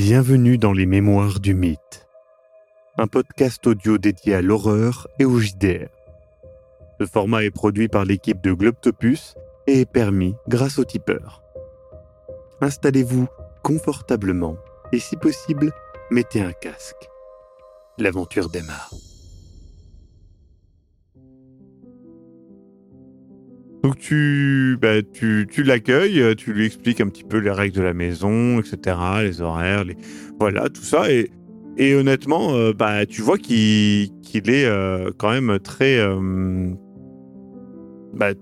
Bienvenue dans les Mémoires du Mythe, un podcast audio dédié à l'horreur et au JDR. Ce format est produit par l'équipe de Globtopus et est permis grâce au tipeur. Installez-vous confortablement et si possible, mettez un casque. L'aventure démarre. Donc tu, bah, tu, tu l'accueilles, tu lui expliques un petit peu les règles de la maison, etc., les horaires, les... voilà, tout ça. Et, et honnêtement, euh, bah, tu vois qu'il est euh, quand même très, euh, bah,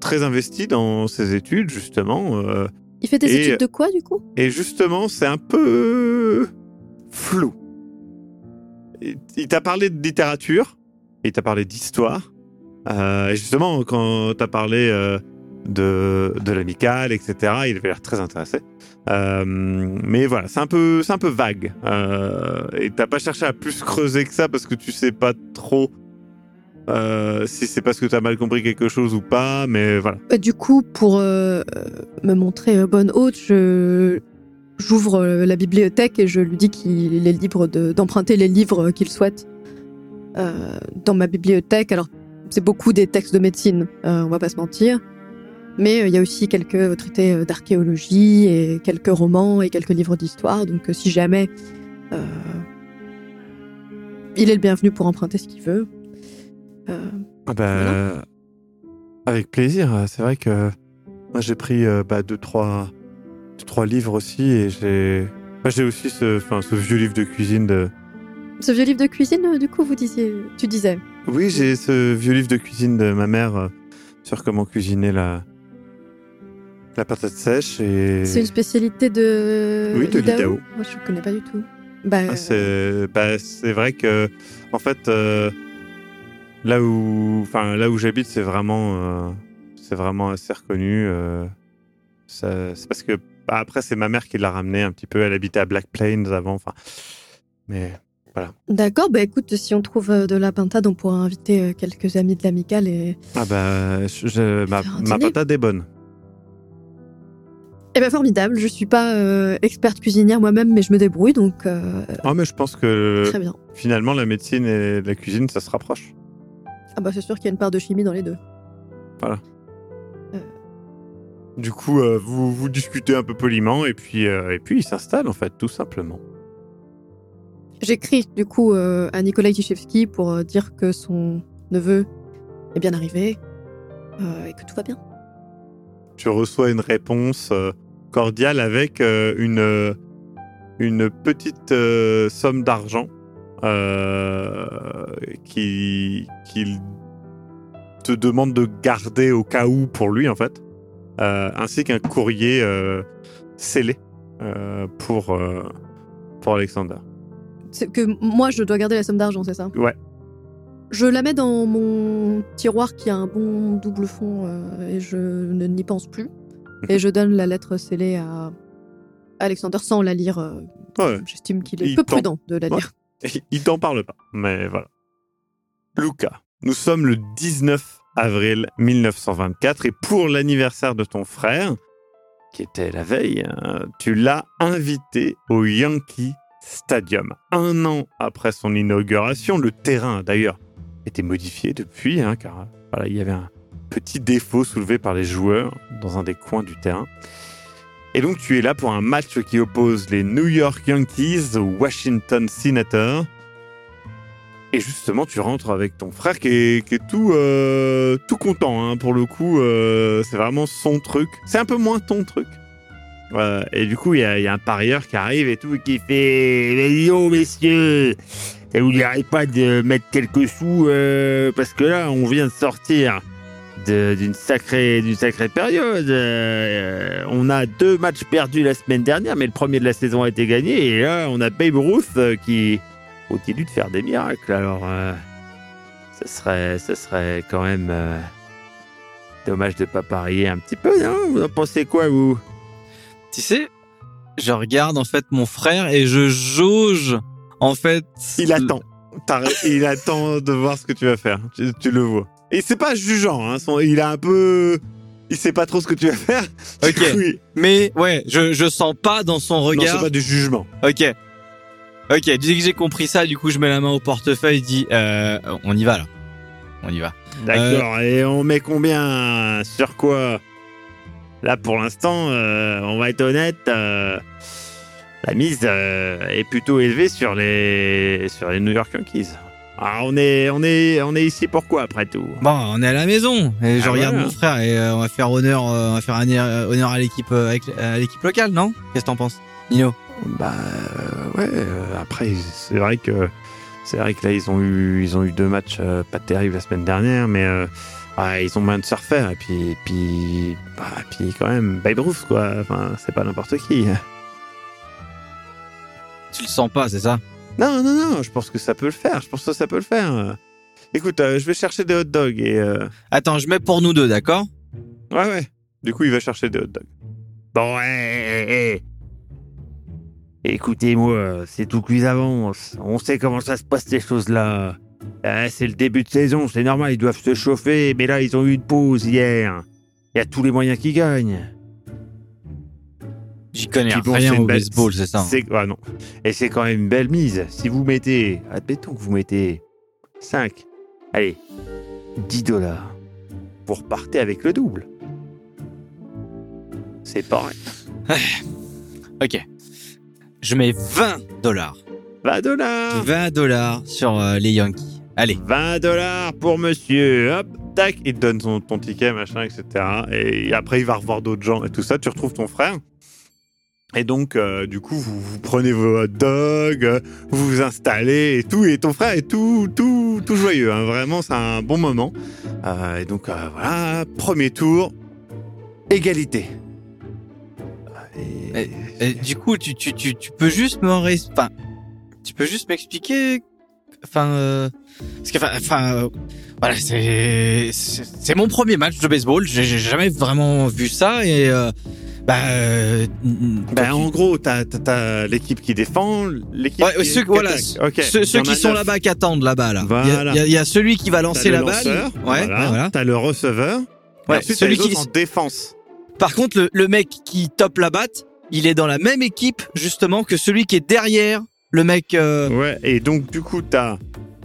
très investi dans ses études, justement. euh, Il fait des Et- études de quoi, du coup? et justement, c'est un peu flou. Il t'a parlé de littérature, il t'a parlé d'histoire. Euh, justement, quand t'as parlé euh, de, de l'amical, etc., il avait l'air très intéressé. Euh, mais voilà, c'est un peu, c'est un peu vague. Et t'as pas cherché à plus creuser que ça parce que tu sais pas trop si c'est parce que t'as mal compris quelque chose ou pas. Mais voilà. Du coup, pour me montrer bonne hôte, je j'ouvre la bibliothèque et je lui dis qu'il est libre de- d'emprunter les livres qu'il souhaite dans ma bibliothèque. Alors, c'est beaucoup des textes de médecine, euh, on va pas se mentir. Mais euh, il y a aussi quelques traités euh, d'archéologie et quelques romans et quelques livres d'histoire. Donc, si jamais euh, il est le bienvenu pour emprunter ce qu'il veut. Euh, Ah bah, avec plaisir. C'est vrai que moi j'ai pris bah, deux, trois, deux, trois livres aussi et j'ai bah, j'ai aussi ce, vieux livre de cuisine de. Ce vieux livre de cuisine, du coup, vous disiez, tu disais. Oui, j'ai ce vieux livre de cuisine de ma mère euh, sur comment cuisiner la la patate sèche et. C'est une spécialité de. Oui, de l'Idaho. Moi, je connais pas du tout. Bah, Ah, c'est bah, c'est vrai que en fait euh, là où enfin là où j'habite c'est vraiment euh, c'est vraiment assez reconnu c'est parce que bah, après c'est ma mère qui l'a ramené un petit peu elle habitait à Black Plains avant enfin mais D'accord, bah écoute, si on trouve euh, de la pintade, on pourra inviter euh, quelques amis de l'amicale et. ah bah je- ma, ma patate est bonne Eh ben formidable, je suis pas euh, experte cuisinière moi-même, mais je me débrouille donc euh, ah mais je pense que très bien. finalement la médecine et la cuisine ça se rapproche Ah bah c'est sûr qu'il y a une part de chimie dans les deux. du coup vous vous discutez un peu poliment et puis et puis il s'installe en fait tout simplement J'écris du coup euh, à Nikolai Tichevski pour euh, dire que son neveu est bien arrivé euh, et que tout va bien. tu reçois une réponse cordiale avec une, une petite somme d'argent euh, qui qu'il te demande de garder au cas où pour lui en fait, ainsi qu'un courrier scellé pour, pour Alexander. C'est que moi je dois garder la somme d'argent, c'est ça? Ouais. Je la mets dans mon tiroir qui a un bon double fond euh, et je ne n'y pense plus. Et je donne la lettre scellée à Alexander sans la lire. euh, Ouais. J'estime qu'il est Il peu t'en- prudent de la Ouais. lire. Il t'en parle pas, mais voilà. Luca, nous sommes le 19 avril 1924 et pour l'anniversaire de ton frère, qui était la veille, euh, tu l'as invité au Yankee Stadium. Un an après son inauguration, le terrain d'ailleurs était modifié depuis, hein, car voilà, il y avait un petit défaut soulevé par les joueurs dans un des coins du terrain. Et donc tu es là pour un match qui oppose les New York Yankees aux Washington Senators. Et justement, tu rentres avec ton frère qui est, euh, tout content. hein. Pour le coup, euh, c'est vraiment son truc. C'est un peu moins ton truc. Et du coup, il y, a un parieur qui arrive et tout, qui fait Mais donc, messieurs, ça vous dirait pas de mettre quelques sous euh, Parce que là, on vient de sortir d'une sacrée, d'une sacrée période. Euh, on a deux matchs perdus la semaine dernière, mais le premier de la saison a été gagné. Et là, on a Babe Ruth euh, qui continue de faire des miracles. Alors, ce serait, serait quand même dommage de pas parier un petit peu, non? Vous en pensez quoi, vous? Tu sais, je regarde en fait mon frère et je jauge en fait. Il attend. Il attend de voir ce que tu vas faire. Tu, tu le vois. Et c'est pas jugeant. Hein, son- il a un peu, il sait pas trop ce que tu vas faire. Ok. Mais ouais, je, je sens pas dans son Non, regard. c'est pas du jugement. Ok. Ok, dès que j'ai compris ça, du coup, je mets la main au portefeuille et dis, euh, on y va là. On y va. D'accord. Et on met combien? Sur quoi? Là, pour l'instant, euh, on va être honnête. euh, la mise euh, est plutôt élevée sur les sur les New York Yankees. Ah, on est on est on est ici pourquoi après tout? Bon, on est à la maison. Et je Ah, regarde mon frère et euh, on va faire honneur, euh, on va faire un euh, honneur à l'équipe, à l'équipe locale, non? Qu'est-ce que t'en penses, Nino? Bah ouais. après, c'est vrai que c'est vrai que là ils ont eu ils ont eu deux matchs pas terribles la semaine dernière, mais ouais, ils ont moyen de se refaire et puis et puis bah, et puis quand même Babe Ruth quoi. Enfin, c'est pas n'importe qui. Tu le sens pas, c'est ça? Non, non, non, je pense que ça peut le faire. Je pense que ça peut le faire. Écoute, euh, je vais chercher des hot dogs et. euh, Attends, je mets pour nous deux, d'accord? Ouais, ouais. Du coup, il va chercher des hot dogs. Bon, ouais, Écoutez-moi, c'est tout cuit avance. On sait comment ça se passe, ces choses-là. Euh, c'est le début de saison, c'est normal, ils doivent se chauffer, mais là, ils ont eu une pause hier. Il y a tous les moyens qui gagnent. J'y connais bon, rien au belle- baseball, c'est ça hein. C'est ah non. Et c'est quand même une belle mise. Si vous mettez, admettons que vous mettez 5, allez, 10 dollars, vous repartez avec le double. C'est pareil. Ok. Je mets 20 dollars. 20 dollars 20 dollars sur euh, les Yankees. Allez. 20 dollars pour monsieur. Hop, tac, il te donne son, ton ticket, machin, etc. Et après, il va revoir d'autres gens et tout ça. Tu retrouves ton frère. Et donc, euh, du coup, vous, vous prenez vos hot dogs, vous vous installez et tout. Et ton frère est tout, tout, tout joyeux. hein. Vraiment, c'est un bon moment. Euh, et donc, euh, voilà, premier tour, égalité. Et- Et du coup, tu, tu, tu, tu peux juste me enfin, tu peux juste m'expliquer, enfin, euh, parce que, enfin, euh, voilà, c'est, mon premier match de baseball. J'ai jamais vraiment vu ça et, euh, bah, Ben, en gros, t'as t'as l'équipe qui défend, l'équipe Ouais, qui, ceux- qui voilà, ceux, qui sont là-bas, qui attendent là-bas, là. Il y a- Voilà. Il y, a- il y a celui qui va lancer la le balle. Ouais, voilà. T'as le receveur. Ouais, ensuite, celui qui- autres en défense. Par contre, le, le mec qui top la batte, il est dans la même équipe, justement, que celui qui est derrière le mec, euh, Ouais. Et donc, du coup, t'as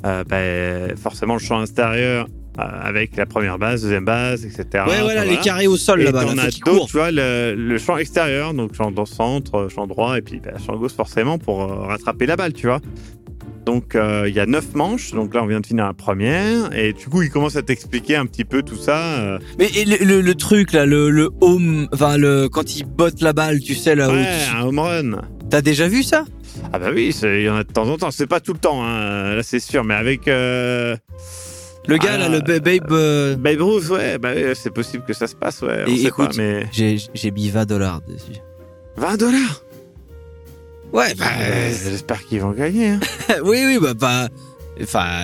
euh, ben, forcément le champ extérieur euh, avec la première base, deuxième base, etc. ouais, voilà, Enfin, les carrés au sol là-bas. là, faut qu'il d'autres, tu vois, le, le champ extérieur, donc champ dans centre, champ droit, et puis ben, champ gauche forcément pour rattraper la balle, tu vois. Donc euh, il y a neuf manches, donc là on vient de finir la première, et du coup il commence à t'expliquer un petit peu tout ça. euh, Mais et le, le, le truc là, le, le home, enfin le quand il botte la balle, tu sais là où ouais, tu- un home run. t'as déjà vu ça? Ah bah oui, il y en a de temps en temps, c'est pas tout le temps, hein, là c'est sûr, mais avec euh, Le gars Ah, là, le ba- Babe, euh, Babe Ruth, ouais, bah c'est possible que ça se passe, ouais, on Et sait écoute- pas, mais j'ai mis 20 dollars dessus. 20 dollars? Ouais, bah, J'espère qu'ils vont gagner. hein. oui, oui, bah pas, enfin,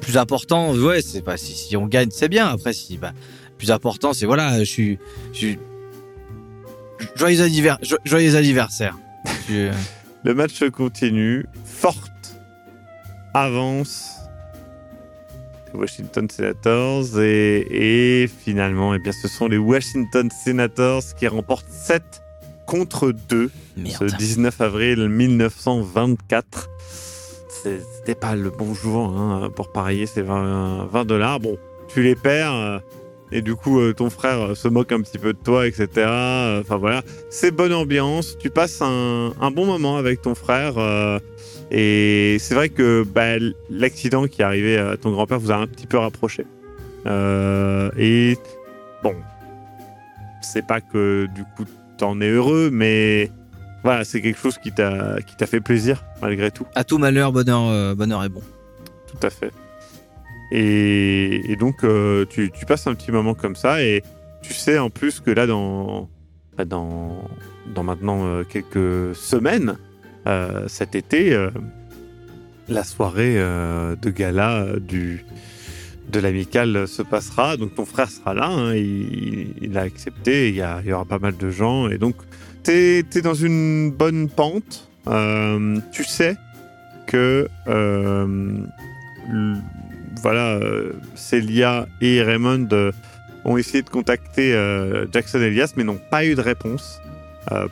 plus important, ouais, c'est pas si, si on gagne, c'est bien. Après, si, bah, plus important, c'est voilà, je suis, je suis joyeux anniversaire, jo- joyeux anniversaire. Le match continue. Forte avance les Washington Senators et, et finalement, eh bien, ce sont les Washington Senators qui remportent 7 contre 2 ce Merde. 19 avril 1924. C'est- C'était pas le bon jour hein, pour parier ces 20 20 dollars. Bon, tu les perds euh, et du coup euh, ton frère euh, se moque un petit peu de toi, etc. Euh, Enfin voilà, c'est bonne ambiance. Tu passes un, un bon moment avec ton frère et c'est vrai que bah, l'accident qui est arrivé à ton grand-père vous a un petit peu rapproché. Euh, et bon, c'est pas que du coup t'en es heureux, mais voilà, c'est quelque chose qui t'a qui t'a fait plaisir malgré tout. À tout malheur, bonheur, euh, bonheur est bon. Tout à fait. Et, donc, euh, tu, passes un petit moment comme ça, et tu sais en plus que là, dans, bah, dans, dans maintenant euh, quelques semaines, euh, cet été, la soirée de gala du, de l'amicale se passera. Donc, ton frère sera là, hein, il, a accepté, il y, aura pas mal de gens, et donc, tu es, dans une bonne pente. Tu sais que voilà, euh, Célia et Raymond euh, ont essayé de contacter euh, Jackson Elias, mais n'ont pas eu de réponse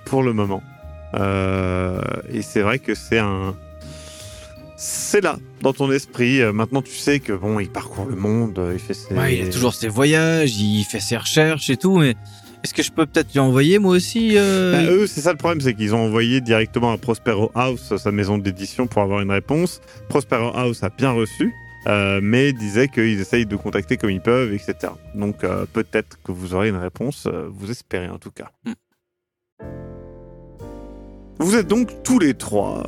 pour le moment. Et c'est vrai que c'est un. C'est là, dans ton esprit. Maintenant, tu sais que bon, il parcourt le monde, il fait ses. Ouais, il a toujours ses voyages, il fait ses recherches et tout, mais est-ce que je peux peut-être lui envoyer moi aussi euh, Bah, eux, c'est ça le problème, c'est qu'ils ont envoyé directement à Prospero House, sa maison d'édition, pour avoir une réponse. Prospero House a bien reçu, euh, mais disait qu'ils essayent de contacter comme ils peuvent, etc. Donc euh, peut-être que vous aurez une réponse, euh, vous espérez en tout cas. Hmm. Vous êtes donc tous les trois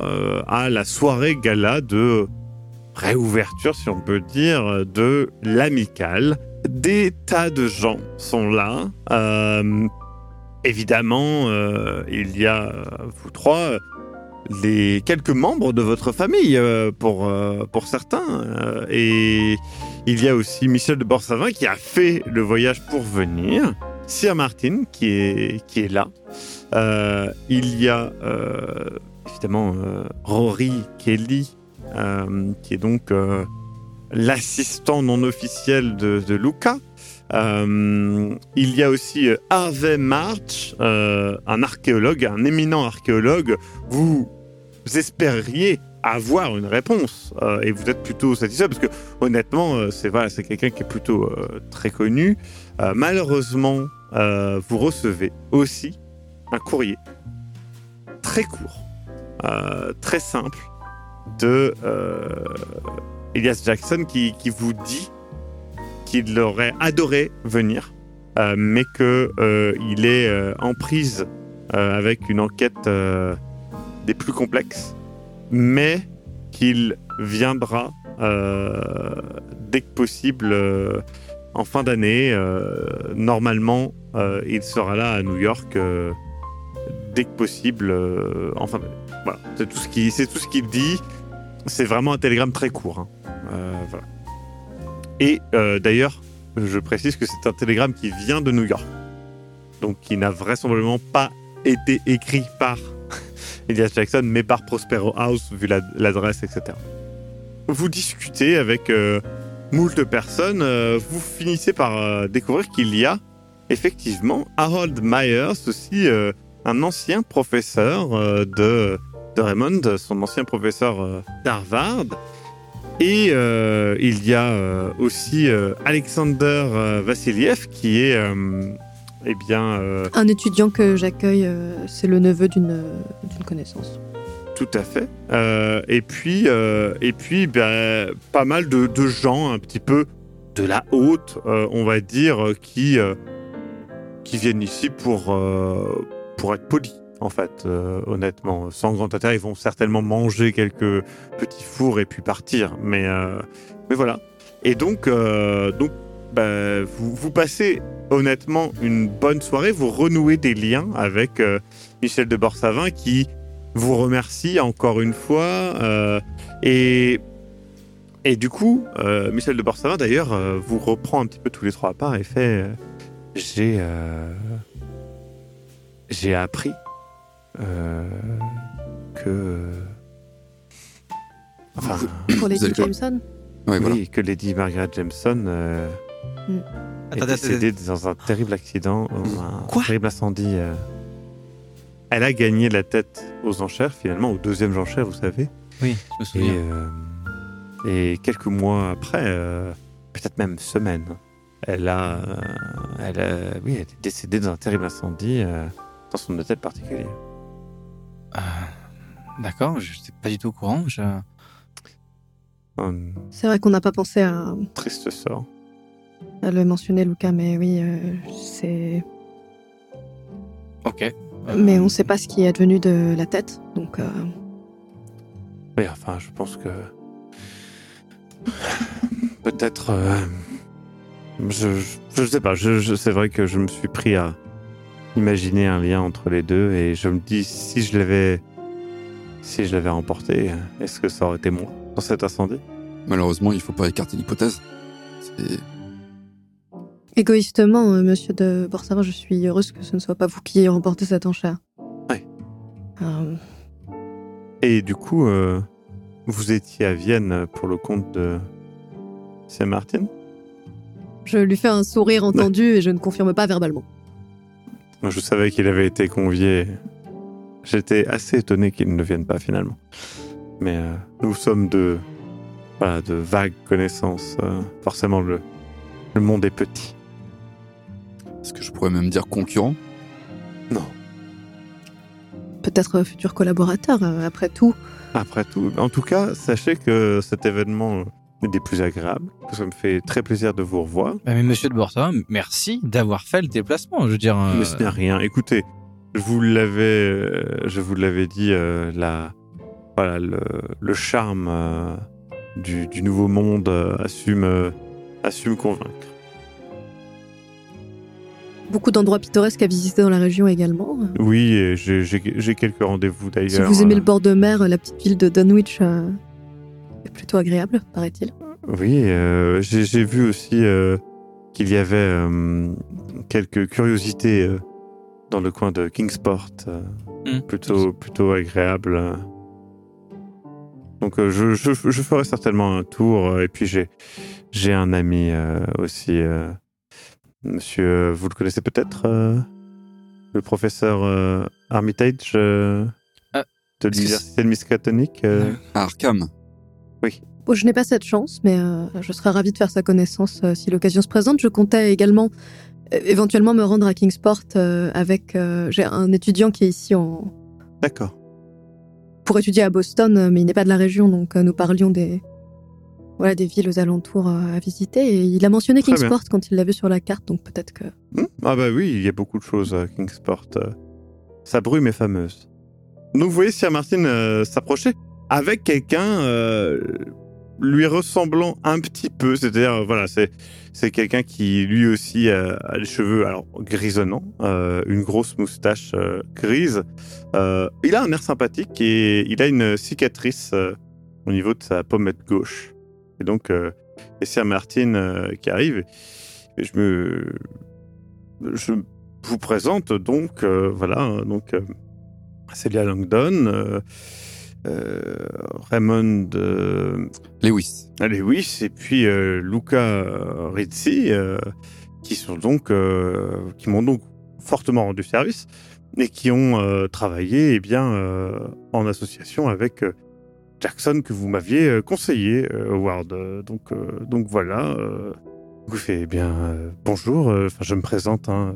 à la soirée gala de réouverture, si on peut dire, de l'amicale. Des tas de gens sont là. Évidemment, il y a, vous trois, les quelques membres de votre famille, euh, pour, euh, pour certains. Euh, et il y a aussi Michel de Borsavin qui a fait le voyage pour venir. Sir Martin qui est, qui est là. Il y a évidemment Rory Kelly, qui est donc l'assistant non officiel de, Luca. Il y a aussi Harvey March, un archéologue, un éminent archéologue. Vous espériez avoir une réponse euh, et vous êtes plutôt satisfait parce que honnêtement, euh, c'est quelqu'un qui est plutôt euh, très connu. Malheureusement, vous recevez aussi un courrier très court, très simple de Elias Jackson qui, vous dit qu'il aurait adoré venir, mais que il est en prise avec une enquête des plus complexes, mais qu'il viendra euh, dès que possible euh, en fin d'année. Euh, normalement, il sera là à New York dès que possible en fin d'année. Voilà, c'est tout ce qui, c'est tout ce qu'il dit. C'est vraiment un télégramme très court. hein. Et d'ailleurs, je précise que c'est un télégramme qui vient de New York, donc qui n'a vraisemblablement pas été écrit par Elias Jackson, mais par Prospero House, vu la- l'adresse, etc. Vous discutez avec euh, moult personnes, euh, vous finissez par euh, découvrir qu'il y a effectivement Harold Myers, aussi euh, un ancien professeur de, de Raymond, son ancien professeur d'Harvard. Et il y a aussi Alexander Vassiliev qui est eh bien euh, Un étudiant que j'accueille, euh, c'est le neveu d'une connaissance. Tout à fait. Euh, et puis, euh, et puis ben, pas mal de, de gens un petit peu de la haute, euh, on va dire, qui, euh, qui viennent ici pour, euh, pour être polis, en fait, euh, honnêtement. Sans grand intérêt, ils vont certainement manger quelques petits fours et puis partir. Mais, euh, mais voilà. Et donc, euh, donc ben, vous, vous passez honnêtement une bonne soirée, vous renouez des liens avec euh, Michel de Borsavin qui vous remercie encore une fois. euh, et, et du coup, euh, Michel de Borsavin, d'ailleurs, euh, vous reprend un petit peu tous les trois à part et fait euh, J'ai. euh, J'ai appris euh, que. Enfin, Pour allez- Jameson? Ouais, voilà. oui, que Lady Margaret Jameson Mm. est Attendez, décédée dans un terrible accident, un Quoi terrible incendie. euh. Elle a gagné la tête aux enchères, finalement, au deuxième enchère, vous savez. Oui, je me Et, souviens. euh, et quelques mois après, euh, peut-être même semaines, elle a, elle a- oui, elle est décédée dans un terrible incendie euh, dans son hôtel particulier. Euh, D'accord, je n'étais pas du tout au courant. Je... Un C'est vrai qu'on n'a pas pensé à, triste sort. À le mentionner, Lucas, mais oui, euh, c'est. Ok. Euh, Mais on ne sait pas ce qui est advenu de la tête, donc. euh, Oui, enfin, je pense que peut-être, euh, je, je sais pas. Je, je- c'est vrai que je me suis pris à imaginer un lien entre les deux et je me dis si je l'avais, si je l'avais remporté, est-ce que ça aurait été moi dans cet incendie? Malheureusement, il faut pas écarter l'hypothèse. C'est- Égoïstement, euh, monsieur de Borsavin, je suis heureuse que ce ne soit pas vous qui ayez remporté cette enchère. Ouais. Euh, Et du coup, euh, vous étiez à Vienne pour le compte de Saint Martin? Je lui fais un sourire entendu et je ne confirme pas verbalement. Je savais qu'il avait été convié. J'étais assez étonné qu'il ne vienne pas finalement. Mais euh, nous sommes de, voilà, de vagues connaissances. euh, forcément, le, le monde est petit. Est-ce que je pourrais même dire concurrent? Non. Peut-être futur collaborateur, euh, après tout. Après tout, en tout cas, sachez que cet événement est des plus agréables. Ça me fait très plaisir de vous revoir. Bah, mais monsieur de Bourtin, merci d'avoir fait le déplacement. Je veux dire. euh, Mais ce n'est rien. Écoutez, je vous l'avais, euh, je vous l'avais dit, euh, la, voilà, le, le charme euh, du, du nouveau monde euh, assume, euh, assume convaincre. Beaucoup d'endroits pittoresques à visiter dans la région également. Oui, j'ai quelques rendez-vous d'ailleurs. Si vous aimez euh, le bord de mer, la petite ville de Dunwich euh, est plutôt agréable, paraît-il. Oui, euh, j'ai vu aussi euh, qu'il y avait euh, quelques curiosités euh, dans le coin de Kingsport, euh, Hmm. plutôt plutôt agréable. euh. Donc euh, je, je, je ferai certainement un tour euh, et puis j'ai j'ai un ami euh, aussi, euh, Monsieur, vous le connaissez peut-être, euh, le professeur euh, Armitage euh, Ah, de l'université de Miskatonic. euh? À Arkham. Bon, je n'ai pas cette chance, mais euh, je serais ravie de faire sa connaissance euh, si l'occasion se présente. Je comptais également euh, éventuellement me rendre à Kingsport euh, avec... euh, J'ai un étudiant qui est ici en... D'accord. pour étudier à Boston, euh, mais il n'est pas de la région, donc euh, nous parlions des... Voilà, des villes aux alentours euh, à visiter. Et il a mentionné Très bien. Kingsport quand il l'a vu sur la carte, donc peut-être que... Hmm Ah bah oui, il y a beaucoup de choses à Kingsport. euh. Sa brume est fameuse. Donc vous voyez Sir Martin euh, s'approcher avec quelqu'un euh, lui ressemblant un petit peu. C'est-à-dire, euh, voilà, c'est c'est quelqu'un qui lui aussi euh, a les cheveux alors grisonnants, euh, une grosse moustache euh, grise. Euh, il a un air sympathique et il a une cicatrice euh, au niveau de sa pommette gauche. Et donc, euh, et Sir Martin euh, qui arrive. Et je me je vous présente donc, euh, voilà, hein, donc Célia Langdon, euh, Raymond euh, Lewis. Lewis et puis euh, Luca Rizzi, qui sont donc, qui m'ont donc fortement rendu service et qui ont travaillé eh bien en association avec Jackson que vous m'aviez euh, conseillé, euh, Howard. Euh, Donc, euh, donc voilà. Euh, vous faites eh bien euh, bonjour. euh, Enfin, je me présente. Hein,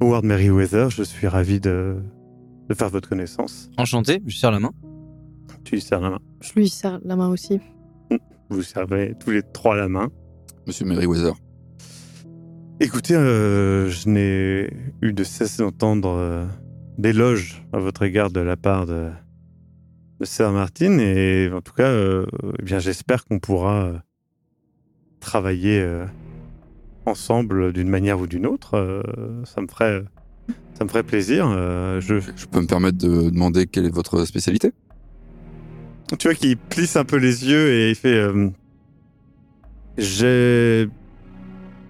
Howard Merriweather. Je suis ravi de, de faire votre connaissance. Enchanté, je serre la main. Tu lui serres la main. Je lui serre la main aussi. Vous servez tous les trois la main. Monsieur Merriweather. Écoutez, euh, je n'ai eu de cesse d'entendre euh, d'éloges à votre égard de la part de, de Sir Martin et en tout cas, euh, eh bien, j'espère qu'on pourra euh, travailler euh, ensemble d'une manière ou d'une autre. Ça me ferait, ça me ferait plaisir. Je, Je peux me permettre de demander quelle est votre spécialité? Tu vois qu'il plisse un peu les yeux et il fait j'ai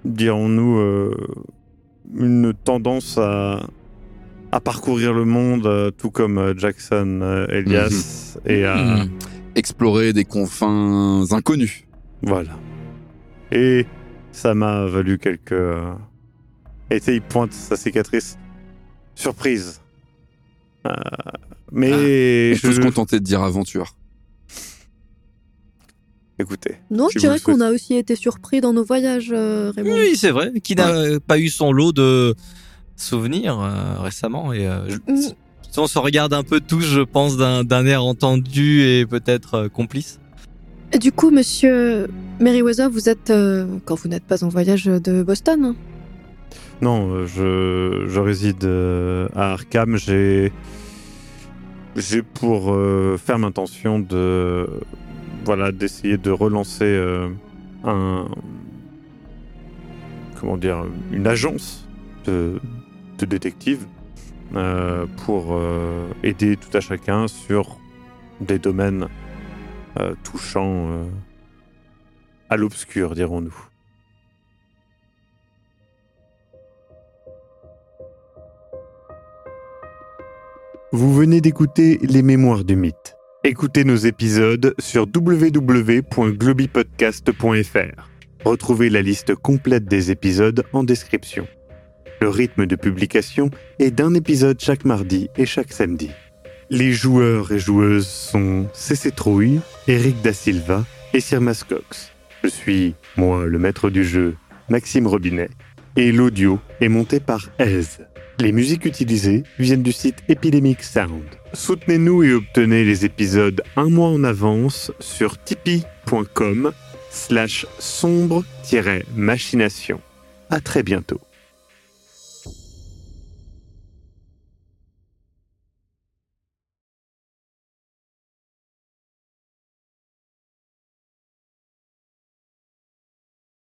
dirons-nous une tendance à à parcourir le monde euh, tout comme euh, Jackson euh, Elias et à Hmm. Explorer des confins inconnus. voilà et ça m'a valu quelques et il pointe sa cicatrice surprise Euh, mais On peut je, se contenter de dire aventure. écoutez Non, Si je dirais qu'on a aussi été surpris dans nos voyages, euh, Raymond. Oui, c'est vrai. Qui n'a pas eu son lot de souvenirs euh, récemment. Et euh, je- Mm. on se regarde un peu tous, je pense, d'un air entendu et peut-être euh, complice. Et Du coup, monsieur Merriweather, vous êtes, euh, quand vous n'êtes pas en voyage de Boston hein? Non, je, je réside euh, à Arkham. J'ai j'ai pour euh, ferme intention de voilà d'essayer de relancer euh, un comment dire une agence de, de détectives euh, pour euh, aider tout à chacun sur des domaines euh, touchant à l'obscur, dirons-nous. Vous venez d'écouter Les Mémoires du Mythe. Écoutez nos épisodes sur www.globipodcast.fr. Retrouvez la liste complète des épisodes en description. Le rythme de publication est d'un épisode chaque mardi et chaque samedi. Les joueurs et joueuses sont CC Trouille, Eric Da Silva et Sir Cox. Je suis, moi, le maître du jeu, Maxime Robinet, et l'audio est monté par Ez. Les musiques utilisées viennent du site Epidemic Sound. Soutenez-nous et obtenez les épisodes un mois en avance sur tipeee.com slash sombre-machination. À très bientôt.